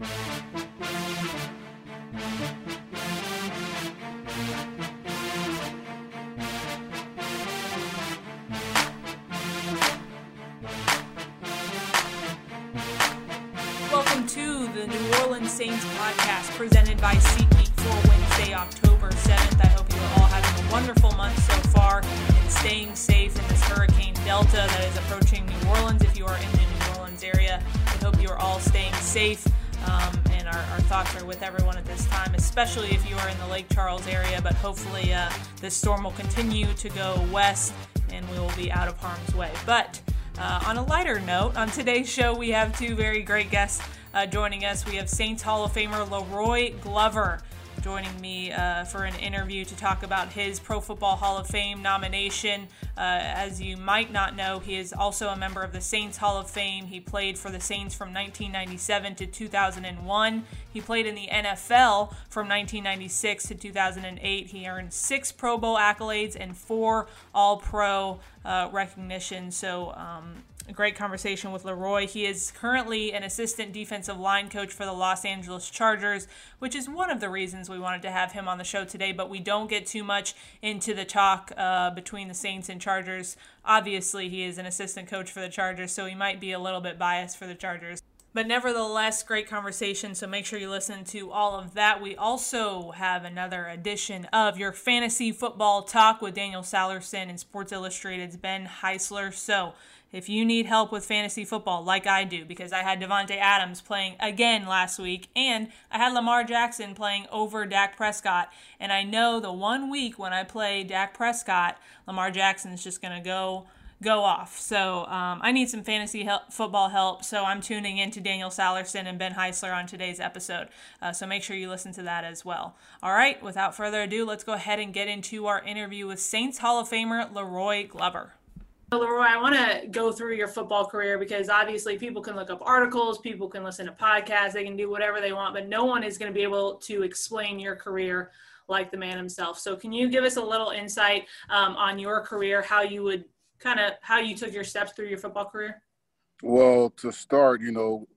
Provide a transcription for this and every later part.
Welcome to the New Orleans Saints podcast presented by SeatGeek for Wednesday, October 7th. I hope you are all having a wonderful month so far and staying safe in this Hurricane Delta that is approaching New Orleans. If you are in the New Orleans area, I hope you are all staying safe. Um, and our, our, thoughts are with everyone at this time, especially if you are in the Lake Charles area. But hopefully, uh, this storm will continue to go west and we will be out of harm's way. But uh, on a lighter note, on today's show, we have two very great guests uh, joining us. We have Saints Hall of Famer La'Roi Glover joining me uh, for an interview to talk about his Pro Football Hall of Fame nomination. Uh, as you might not know, he is also a member of the Saints Hall of Fame. He played for the Saints from 1997 to 2001. He played in the NFL from 1996 to 2008. He earned six Pro Bowl accolades and four All Pro uh, recognitions. So, um, a great conversation with La'Roi. He is currently an assistant defensive line coach for the Los Angeles Chargers, which is one of the reasons we wanted to have him on the show today. But we don't get too much into the talk uh, between the Saints and Chargers. Obviously, he is an assistant coach for the Chargers, so he might be a little bit biased for the Chargers. But nevertheless, great conversation. So make sure you listen to all of that. We also have another edition of your fantasy football talk with Daniel Sallerson and Sports Illustrated's Ben Heisler. So if you need help with fantasy football, like I do, because I had Davante Adams playing again last week, and I had Lamar Jackson playing over Dak Prescott, and I know the one week when I play Dak Prescott, Lamar Jackson is just going to go go off. So um, I need some fantasy help, football help. So I'm tuning in to Daniel Sallerson and Ben Heisler on today's episode. Uh, so make sure you listen to that as well. All right, without further ado, let's go ahead and get into our interview with Saints Hall of Famer La'Roi Glover. La'Roi, I want to go through your football career because obviously people can look up articles, people can listen to podcasts, they can do whatever they want, but no one is going to be able to explain your career like the man himself. So, can you give us a little insight um, on your career, how you would kind of how you took your steps through your football career? Well, to start, you know,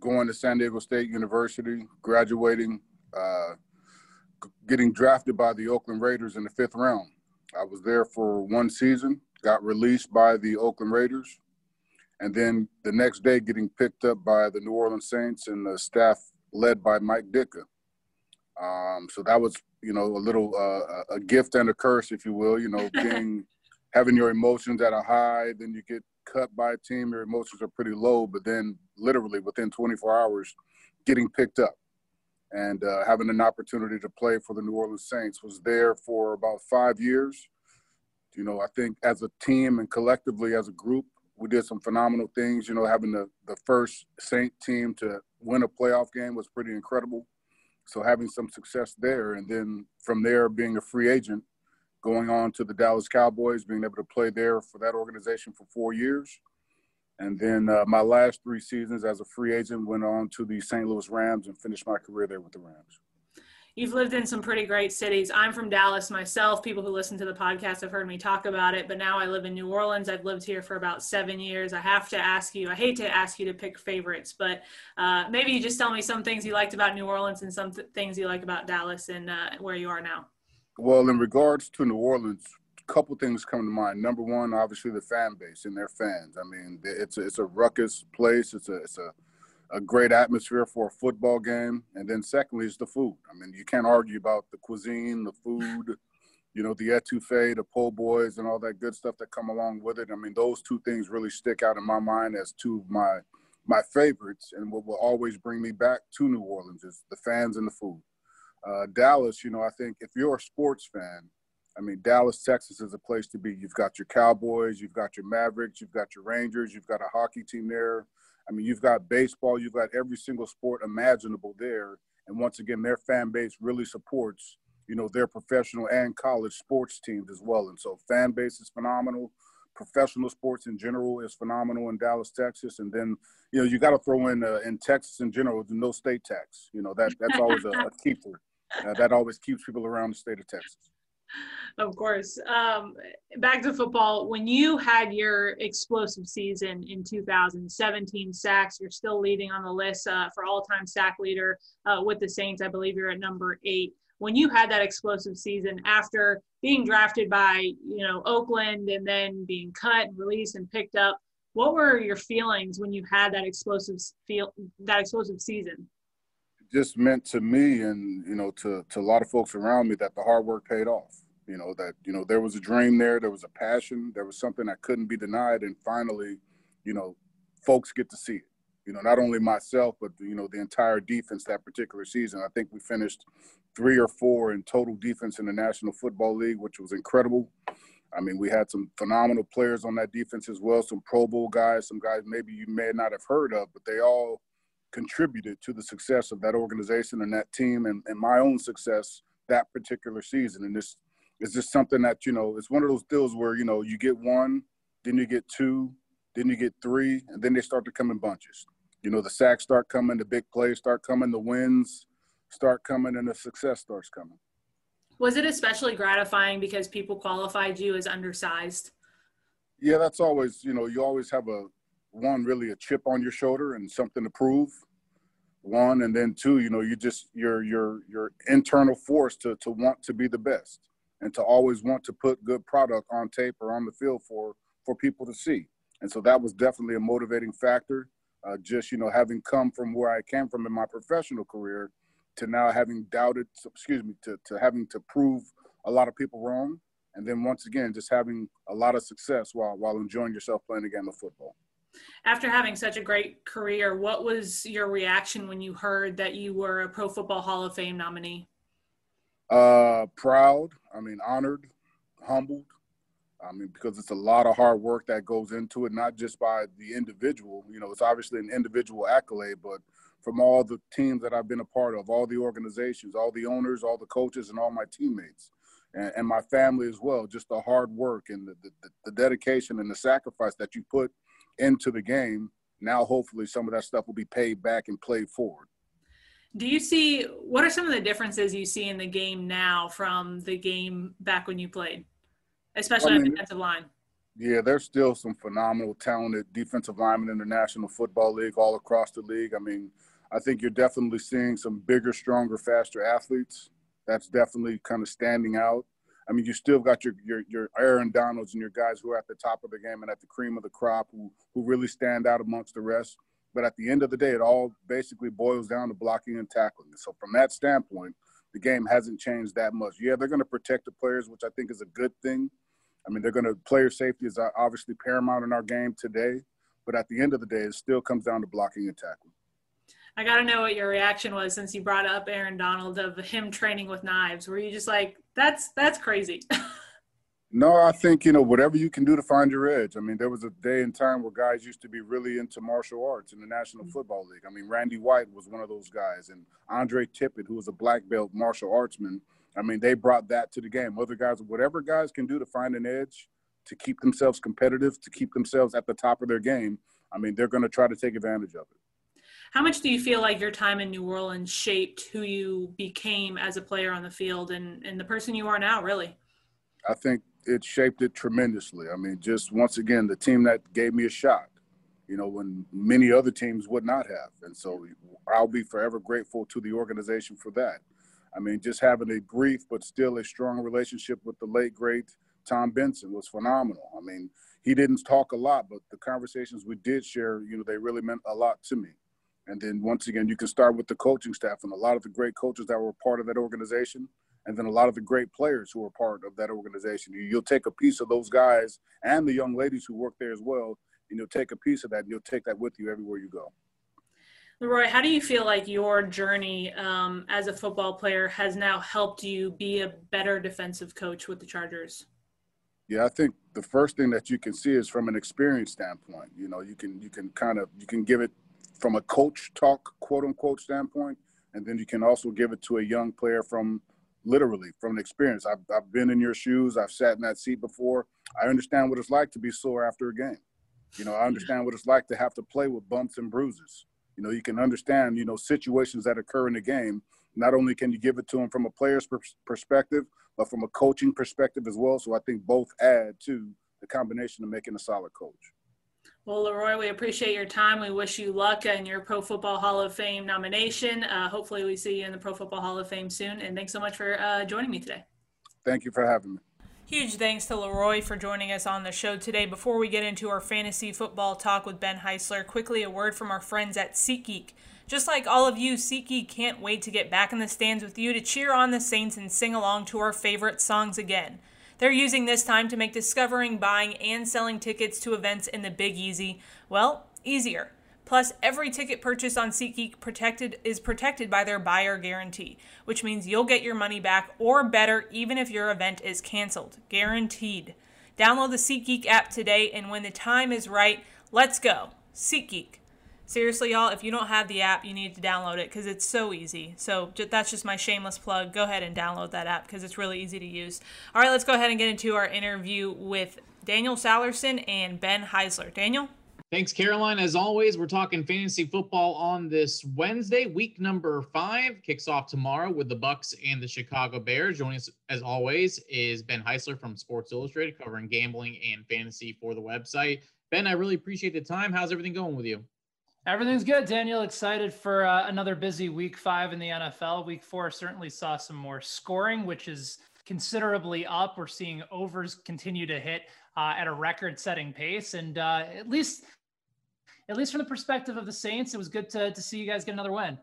going to San Diego State University, graduating, uh, getting drafted by the Oakland Raiders in the fifth round. I was there for one season got released by the Oakland Raiders, and then the next day getting picked up by the New Orleans Saints and the staff led by Mike Ditka. Um, so that was, you know, a little uh, a gift and a curse, if you will. You know, being having your emotions at a high, then you get cut by a team, your emotions are pretty low, but then literally within 24 hours, getting picked up and uh, having an opportunity to play for the New Orleans Saints was there for about five years. You know, I think as a team and collectively as a group, we did some phenomenal things. You know, having the, the first Saint team to win a playoff game was pretty incredible. So having some success there, and then from there being a free agent, going on to the Dallas Cowboys, being able to play there for that organization for four years. And then uh, my last three seasons as a free agent went on to the St. Louis Rams and finished my career there with the Rams you've lived in some pretty great cities. I'm from Dallas myself. People who listen to the podcast have heard me talk about it, but now I live in New Orleans. I've lived here for about seven years. I have to ask you, I hate to ask you to pick favorites, but uh, maybe you just tell me some things you liked about New Orleans and some th- things you like about Dallas and uh, where you are now. Well, in regards to New Orleans, a couple things come to mind. Number one, obviously the fan base and their fans. I mean, it's a, it's a ruckus place. It's a it's a a great atmosphere for a football game. And then secondly is the food. I mean, you can't argue about the cuisine, the food, you know, the etouffee, the po' boys, and all that good stuff that come along with it. I mean, those two things really stick out in my mind as two of my my favorites, and what will always bring me back to New Orleans is the fans and the food. Uh, Dallas, you know, I think if you're a sports fan, I mean, Dallas, Texas is a place to be. You've got your Cowboys, you've got your Mavericks, you've got your Rangers, you've got a hockey team there. I mean, you've got baseball, you've got every single sport imaginable there. And once again, their fan base really supports, you know, their professional and college sports teams as well. And so fan base is phenomenal. Professional sports in general is phenomenal in Dallas, Texas. And then, you know, you got to throw in uh, in Texas in general, the no state tax. You know, that that's always a, a keeper. Uh, that always keeps people around the state of Texas. of course. Um, back to football. When you had your explosive season in 2017 sacks, you're still leading on the list uh, for all-time sack leader uh, with the Saints. I believe you're at number eight. When you had that explosive season after being drafted by you know Oakland and then being cut and released and picked up, what were your feelings when you had that explosive feel that explosive season? Just meant to me and you know to to a lot of folks around me that the hard work paid off. You know that you know there was a dream there there was a passion there was something that couldn't be denied and finally you know folks get to see it. You know not only myself but you know the entire defense that particular season. I think we finished three or four in total defense in the national football league which was incredible. I mean we had some phenomenal players on that defense as well some pro bowl guys some guys maybe you may not have heard of but they all contributed to the success of that organization and that team and, and my own success that particular season. And this is just something that you know it's one of those deals where you know you get one then you get two then you get three and then they start to come in bunches. You know the sacks start coming the big plays start coming the wins start coming and the success starts coming. Was it especially gratifying because people qualified you as undersized? Yeah that's always you know you always have a one really a chip on your shoulder and something to prove one and then two you know you just your your your internal force to to want to be the best and to always want to put good product on tape or on the field for for people to see. And so that was definitely a motivating factor. Uh, just you know, having come from where I came from in my professional career, to now having doubted, excuse me, to to having to prove a lot of people wrong, and then once again, just having a lot of success while while enjoying yourself playing a game of football. After having such a great career, what was your reaction when you heard that you were a Pro Football Hall of Fame nominee? Uh, proud. I mean, honored, humbled. I mean, because it's a lot of hard work that goes into it, not just by the individual. You know, it's obviously an individual accolade, but from all the teams that I've been a part of, all the organizations, all the owners, all the coaches, and all my teammates, and, and my family as well. Just the hard work and the, the, the dedication and the sacrifice that you put into the game. Now, hopefully, some of that stuff will be paid back and played forward. Do you see what are some of the differences you see in the game now from the game back when you played, especially I mean, on the defensive line? Yeah, there's still some phenomenal, talented defensive linemen in the National Football League all across the league. I mean, I think you're definitely seeing some bigger, stronger, faster athletes. That's definitely kind of standing out. I mean, you still got your your your Aaron Donalds and your guys who are at the top of the game and at the cream of the crop who who really stand out amongst the rest. But at the end of the day, it all basically boils down to blocking and tackling. So from that standpoint, the game hasn't changed that much. Yeah, they're going to protect the players, which I think is a good thing. I mean, they're going to player safety is obviously paramount in our game today. But at the end of the day, it still comes down to blocking and tackling. I got to know what your reaction was since you brought up Aaron Donald of him training with knives. Were you just like, that's that's crazy? No, I think you know whatever you can do to find your edge. I mean, there was a day and time where guys used to be really into martial arts in the National mm-hmm. Football League. I mean, Randy White was one of those guys, and Andre Tippett, who was a black belt martial artsman. I mean, they brought that to the game. Other guys, whatever guys can do to find an edge, to keep themselves competitive, to keep themselves at the top of their game. I mean, they're going to try to take advantage of it. How much do you feel like your time in New Orleans shaped who you became as a player on the field and, and the person you are now, really? I think it shaped it tremendously. I mean, just once again, the team that gave me a shot, you know, when many other teams would not have. And so I'll be forever grateful to the organization for that. I mean, just having a brief but still a strong relationship with the late, great Tom Benson was phenomenal. I mean, he didn't talk a lot, but the conversations we did share, you know, they really meant a lot to me. And then once again, you can start with the coaching staff and a lot of the great coaches that were part of that organization and then a lot of the great players who are part of that organization. You'll take a piece of those guys and the young ladies who work there as well, and you'll take a piece of that and you'll take that with you everywhere you go. La'Roi, how do you feel like your journey um, as a football player has now helped you be a better defensive coach with the Chargers? Yeah, I think the first thing that you can see is from an experience standpoint. You know, you can you can kind of you can give it from a coach talk quote unquote standpoint, and then you can also give it to a young player from literally from an experience. I've, I've been in your shoes. I've sat in that seat before. I understand what it's like to be sore after a game. You know, I understand what it's like to have to play with bumps and bruises. You know, you can understand, you know, situations that occur in the game. Not only can you give it to them from a player's perspective, but from a coaching perspective as well. So I think both add to the combination of making a solid coach. Well, La'Roi, we appreciate your time. We wish you luck in your Pro Football Hall of Fame nomination. Uh, hopefully, we see you in the Pro Football Hall of Fame soon. And thanks so much for uh, joining me today. Thank you for having me. Huge thanks to La'Roi for joining us on the show today. Before we get into our fantasy football talk with Ben Heisler, quickly a word from our friends at SeatGeek. Just like all of you, SeatGeek can't wait to get back in the stands with you to cheer on the Saints and sing along to our favorite songs again. They're using this time to make discovering, buying, and selling tickets to events in the Big Easy, well, easier. Plus, every ticket purchase on SeatGeek protected is protected by their buyer guarantee, which means you'll get your money back or better even if your event is canceled. Guaranteed. Download the SeatGeek app today, and when the time is right, let's go. SeatGeek. Seriously, y'all, if you don't have the app, you need to download it because it's so easy. So that's just my shameless plug. Go ahead and download that app because it's really easy to use. All right, let's go ahead and get into our interview with Daniel Sallerson and Ben Heisler. Daniel? Thanks, Caroline. As always, we're talking fantasy football on this Wednesday. Week number five kicks off tomorrow with the Bucks and the Chicago Bears. Joining us, as always, is Ben Heisler from Sports Illustrated, covering gambling and fantasy for the website. Ben, I really appreciate the time. How's everything going with you? Everything's good, Daniel. Excited for uh, another busy week five in the NFL. Week four certainly saw some more scoring, which is considerably up. We're seeing overs continue to hit uh, at a record-setting pace, and uh, at least at least from the perspective of the Saints, it was good to, to see you guys get another win.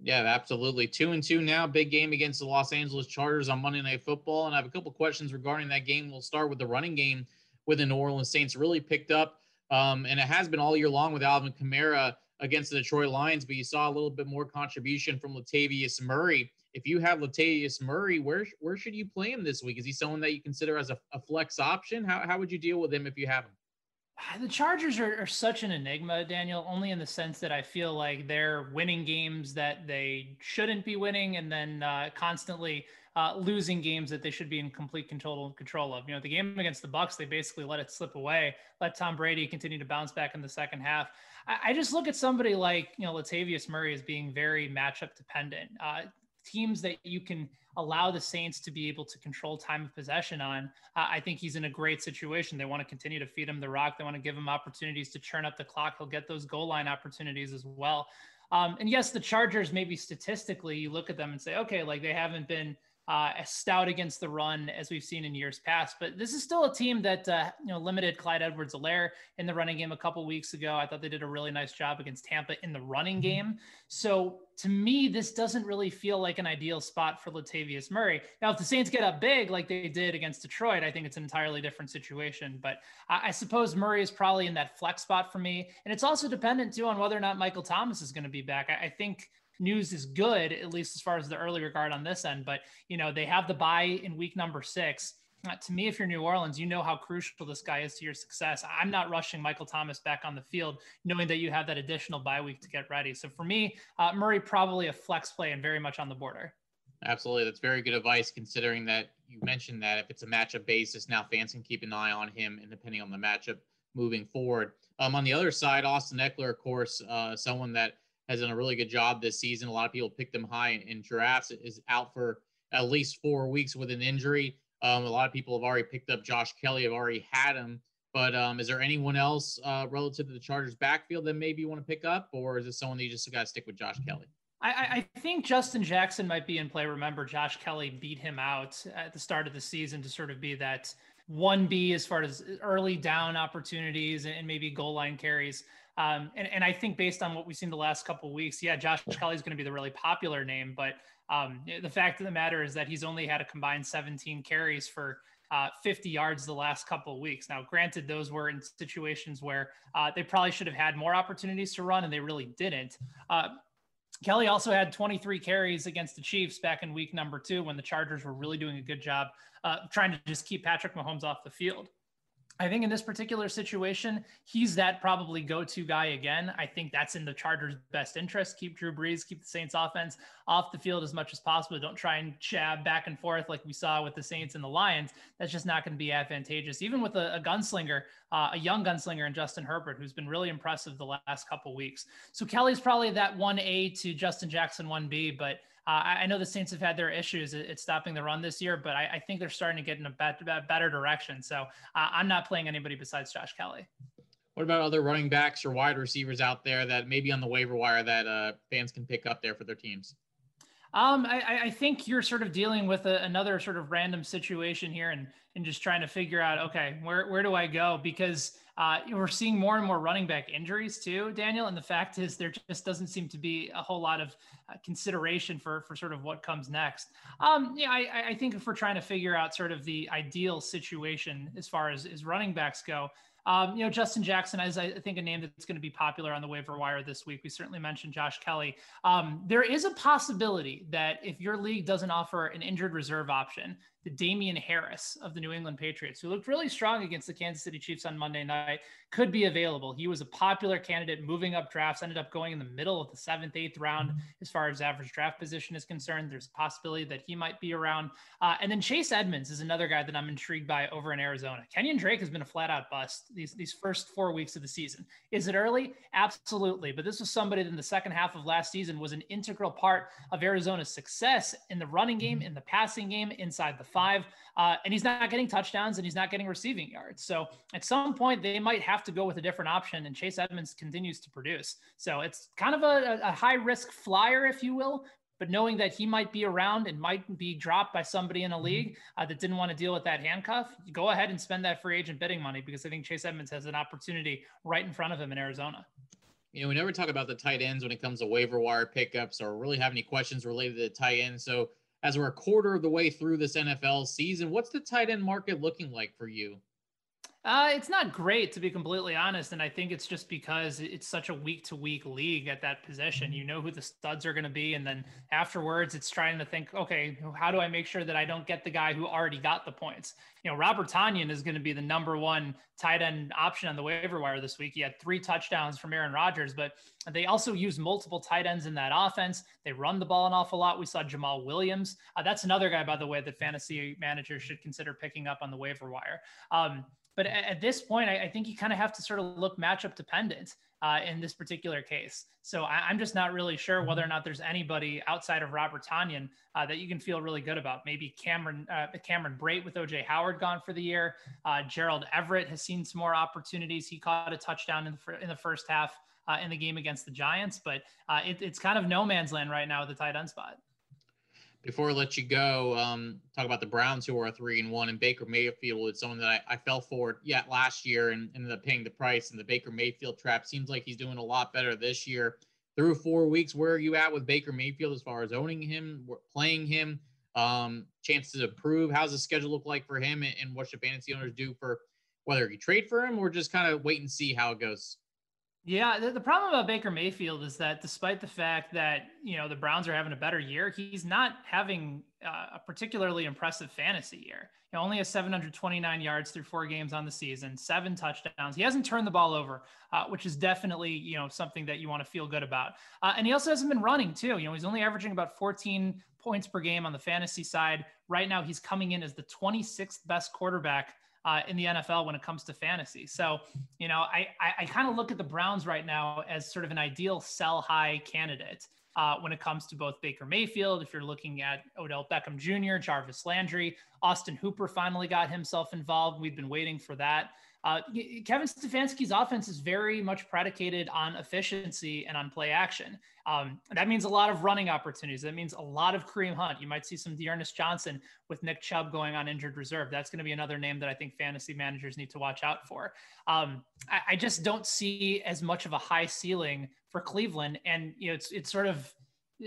Yeah, absolutely. Two and two now. Big game against the Los Angeles Chargers on Monday Night Football. And I have a couple questions regarding that game. We'll start with the running game with the New Orleans Saints. Really picked up, um, and it has been all year long with Alvin Kamara against the Detroit Lions. But you saw a little bit more contribution from Latavius Murray. If you have Latavius Murray, where where should you play him this week? Is he someone that you consider as a, a flex option? How how would you deal with him if you have him? The Chargers are, are, such an enigma, Daniel, only in the sense that I feel like they're winning games that they shouldn't be winning and then uh, constantly uh, losing games that they should be in complete control control of. You know, the game against the Bucks, they basically let it slip away, let Tom Brady continue to bounce back in the second half. I, I just look at somebody like, you know, Latavius Murray as being very matchup dependent. Uh, teams that you can – allow the Saints to be able to control time of possession on, uh, I think he's in a great situation. They want to continue to feed him the rock. They want to give him opportunities to churn up the clock. He'll get those goal line opportunities as well. Um, and yes, the Chargers, maybe statistically, you look at them and say, okay, like they haven't been uh, as stout against the run as we've seen in years past. But this is still a team that uh, you know limited Clyde Edwards-Helaire in the running game a couple weeks ago. I thought they did a really nice job against Tampa in the running mm-hmm. game. So to me, this doesn't really feel like an ideal spot for Latavius Murray. Now, if the Saints get up big like they did against Detroit, I think it's an entirely different situation. But I, I suppose Murray is probably in that flex spot for me, and it's also dependent too on whether or not Michael Thomas is going to be back. I, I think news is good, at least as far as the early regard on this end. But, you know, they have the bye in week number six. Uh, to me, if you're New Orleans, you know how crucial this guy is to your success. I'm not rushing Michael Thomas back on the field, knowing that you have that additional bye week to get ready. So for me, uh, Murray probably a flex play and very much on the border. Absolutely. That's very good advice considering that you mentioned that if it's a matchup basis, now fans can keep an eye on him and depending on the matchup moving forward. Um, on the other side, Austin Ekeler, of course, uh, someone that has done a really good job this season. A lot of people picked him high in, in drafts. Is out for at least four weeks with an injury. Um, a lot of people have already picked up Josh Kelley. Have already had him. But um, is there anyone else uh, relative to the Chargers backfield that maybe you want to pick up, or is it someone that you just got to stick with Josh Kelley? I, I, think Justin Jackson might be in play. Remember, Josh Kelley beat him out at the start of the season to sort of be that 1B as far as early down opportunities and maybe goal line carries. Um, and, and I think based on what we've seen the last couple of weeks, yeah, Josh Kelley is going to be the really popular name. But um, the fact of the matter is that he's only had a combined 17 carries for uh, 50 yards the last couple of weeks. Now, granted, those were in situations where uh, they probably should have had more opportunities to run, and they really didn't. Uh, Kelley also had 23 carries against the Chiefs back in week number two when the Chargers were really doing a good job uh, trying to just keep Patrick Mahomes off the field. I think in this particular situation, he's that probably go-to guy again. I think that's in the Chargers' best interest. Keep Drew Brees, keep the Saints offense off the field as much as possible. Don't try and jab back and forth like we saw with the Saints and the Lions. That's just not going to be advantageous. Even with a, a gunslinger, uh, a young gunslinger in Justin Herbert, who's been really impressive the last couple weeks. So Kelley's probably that 1A to Justin Jackson 1B, but uh, I know the Saints have had their issues at, stopping the run this year, but I, I, think they're starting to get in a better, better direction. So uh, I'm not playing anybody besides Josh Kelley. What about other running backs or wide receivers out there that maybe on the waiver wire that uh, fans can pick up there for their teams? Um, I, I, think you're sort of dealing with a, another sort of random situation here and, and just trying to figure out, okay, where, where do I go? Because uh, we're seeing more and more running back injuries too, Daniel. And the fact is, there just doesn't seem to be a whole lot of uh, consideration for for sort of what comes next. Um, yeah, I, I think if we're trying to figure out sort of the ideal situation as far as, as running backs go, um, you know, Justin Jackson is, I think, a name that's going to be popular on the waiver wire this week. We certainly mentioned Josh Kelley. Um, there is a possibility that if your league doesn't offer an injured reserve option, the Damien Harris of the New England Patriots, who looked really strong against the Kansas City Chiefs on Monday night, could be available. He was a popular candidate moving up drafts, ended up going in the middle of the seventh, eighth round as far as average draft position is concerned. There's a possibility that he might be around. Uh, and then Chase Edmonds is another guy that I'm intrigued by over in Arizona. Kenyan Drake has been a flat out bust these, these first four weeks of the season. Is it early? Absolutely. But this was somebody that in the second half of last season was an integral part of Arizona's success in the running game, in the passing game, inside the five. Uh, and he's not getting touchdowns and he's not getting receiving yards. So at some point, they might have to go with a different option. And Chase Edmonds continues to produce. So it's kind of a, a high risk flyer, if you will. But knowing that he might be around and might be dropped by somebody in a mm-hmm. league uh, that didn't want to deal with that handcuff, go ahead and spend that free agent bidding money because I think Chase Edmonds has an opportunity right in front of him in Arizona. You know, we never talk about the tight ends when it comes to waiver wire pickups or really have any questions related to the tight end. So as we're a quarter of the way through this NFL season. What's the tight end market looking like for you? Uh, it's not great to be completely honest, and I think it's just because it's such a week to week league at that position. You know who the studs are going to be, and then afterwards, it's trying to think, okay, how do I make sure that I don't get the guy who already got the points? You know, Robert Tonyan is going to be the number one tight end option on the waiver wire this week. He had three touchdowns from Aaron Rodgers, but they also use multiple tight ends in that offense. They run the ball an awful lot. We saw Jamaal Williams. Uh, that's another guy, by the way, that fantasy managers should consider picking up on the waiver wire. Um, but at, at this point, I, I think you kind of have to sort of look matchup dependent uh, in this particular case. So I, am just not really sure whether or not there's anybody outside of Robert Tonyan uh, that you can feel really good about. Maybe Cameron uh, Cameron Brate with OJ Howard gone for the year. Uh, Gerald Everett has seen some more opportunities. He caught a touchdown in the, in the first half uh, in the game against the Giants, but uh, it, it's kind of no man's land right now with the tight end spot before I let you go, um, talk about the Browns who are three and one, and Baker Mayfield is someone that I, I fell for yet last year and ended up paying the price. And the Baker Mayfield trap seems like he's doing a lot better this year. Through four weeks, where are you at with Baker Mayfield as far as owning him, playing him, um, chances to improve? How's the schedule look like for him, and, and what should fantasy owners do for whether you trade for him or just kind of wait and see how it goes? Yeah, the, the, problem about Baker Mayfield is that despite the fact that you know the Browns are having a better year, he's not having uh, a particularly impressive fantasy year. He only has 729 yards through four games on the season, seven touchdowns. He hasn't turned the ball over, uh, which is definitely you know something that you want to feel good about. Uh, and he also hasn't been running too. You know, he's only averaging about 14 points per game on the fantasy side. Right now, he's coming in as the 26th best quarterback uh, in the NFL when it comes to fantasy. So, you know, I, I, I kind of look at the Browns right now as sort of an ideal sell high candidate. Uh, when it comes to both Baker Mayfield, if you're looking at Odell Beckham Jr., Jarvis Landry, Austin Hooper finally got himself involved. We've been waiting for that. Uh, Kevin Stefanski's offense is very much predicated on efficiency and on play action. Um, that means a lot of running opportunities. That means a lot of Kareem Hunt. You might see some D'Ernest Johnson with Nick Chubb going on injured reserve. That's going to be another name that I think fantasy managers need to watch out for. Um, I, I just don't see as much of a high ceiling for Cleveland, and you know, it's it's sort of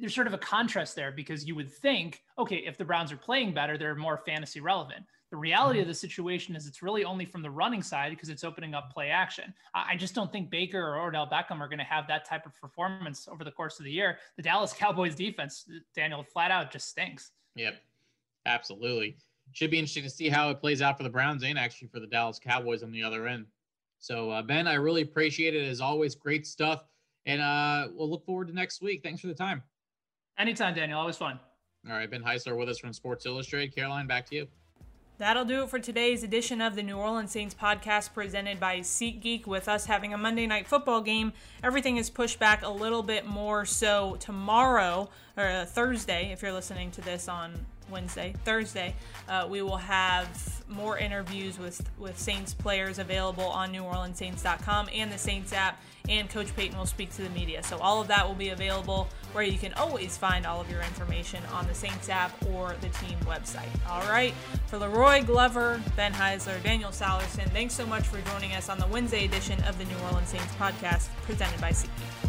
there's sort of a contrast there because you would think, okay, if the Browns are playing better, they're more fantasy relevant. The reality of mm-hmm. the situation is it's really only from the running side because it's opening up play action. I just don't think Baker or Odell Beckham are going to have that type of performance over the course of the year. The Dallas Cowboys defense, Daniel, flat out just stinks. Yep, absolutely. should be interesting to see how it plays out for the Browns and actually for the Dallas Cowboys on the other end. So, uh, Ben, I really appreciate it as always. Great stuff. And uh, we'll look forward to next week. Thanks for the time. Anytime, Daniel. Always fun. All right. Ben Heisler with us from Sports Illustrated. Caroline, back to you. That'll do it for today's edition of the New Orleans Saints podcast presented by SeatGeek. With us having a Monday night football game, everything is pushed back a little bit more. So, tomorrow, or Thursday, if you're listening to this on Wednesday, Thursday, uh, we will have more interviews with with Saints players available on NewOrleansSaints.com and the Saints app. And Coach Payton will speak to the media. So all of that will be available where you can always find all of your information on the Saints app or the team website. All right, for La'Roi Glover, Ben Heisler, Daniel Sallerson, thanks so much for joining us on the Wednesday edition of the New Orleans Saints podcast presented by SeatGeek.